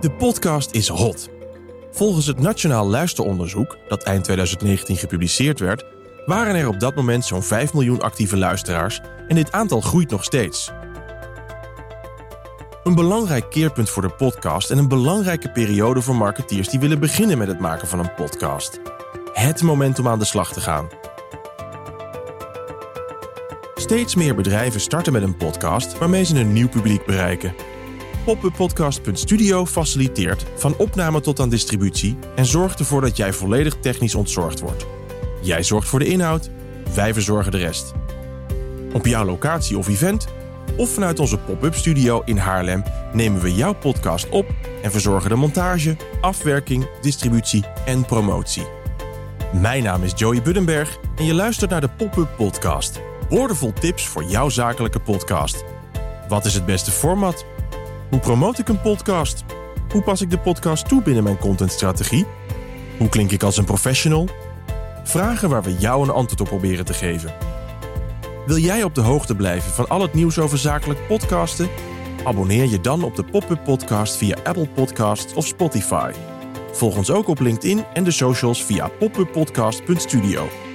De podcast is hot. Volgens het Nationaal Luisteronderzoek, dat eind 2019 gepubliceerd werd, waren er op dat moment zo'n 5 miljoen actieve luisteraars en dit aantal groeit nog steeds. Een belangrijk keerpunt voor de podcast en een belangrijke periode voor marketeers die willen beginnen met het maken van een podcast. Het moment om aan de slag te gaan. Steeds meer bedrijven starten met een podcast waarmee ze een nieuw publiek bereiken. Popuppodcast.studio faciliteert van opname tot aan distributie en zorgt ervoor dat jij volledig technisch ontzorgd wordt. Jij zorgt voor de inhoud, wij verzorgen de rest. Op jouw locatie of event of vanuit onze pop-up studio in Haarlem nemen we jouw podcast op en verzorgen de montage, afwerking, distributie en promotie. Mijn naam is Joey Buddenberg en je luistert naar de Pop-up Podcast. Woordenvol tips voor jouw zakelijke podcast. Wat is het beste format? Hoe promote ik een podcast? Hoe pas ik de podcast toe binnen mijn contentstrategie? Hoe klink ik als een professional? Vragen waar we jou een antwoord op proberen te geven. Wil jij op de hoogte blijven van al het nieuws over zakelijk podcasten? Abonneer je dan op de Pop-up Podcast via Apple Podcasts of Spotify. Volg ons ook op LinkedIn en de socials via popuppodcast.studio.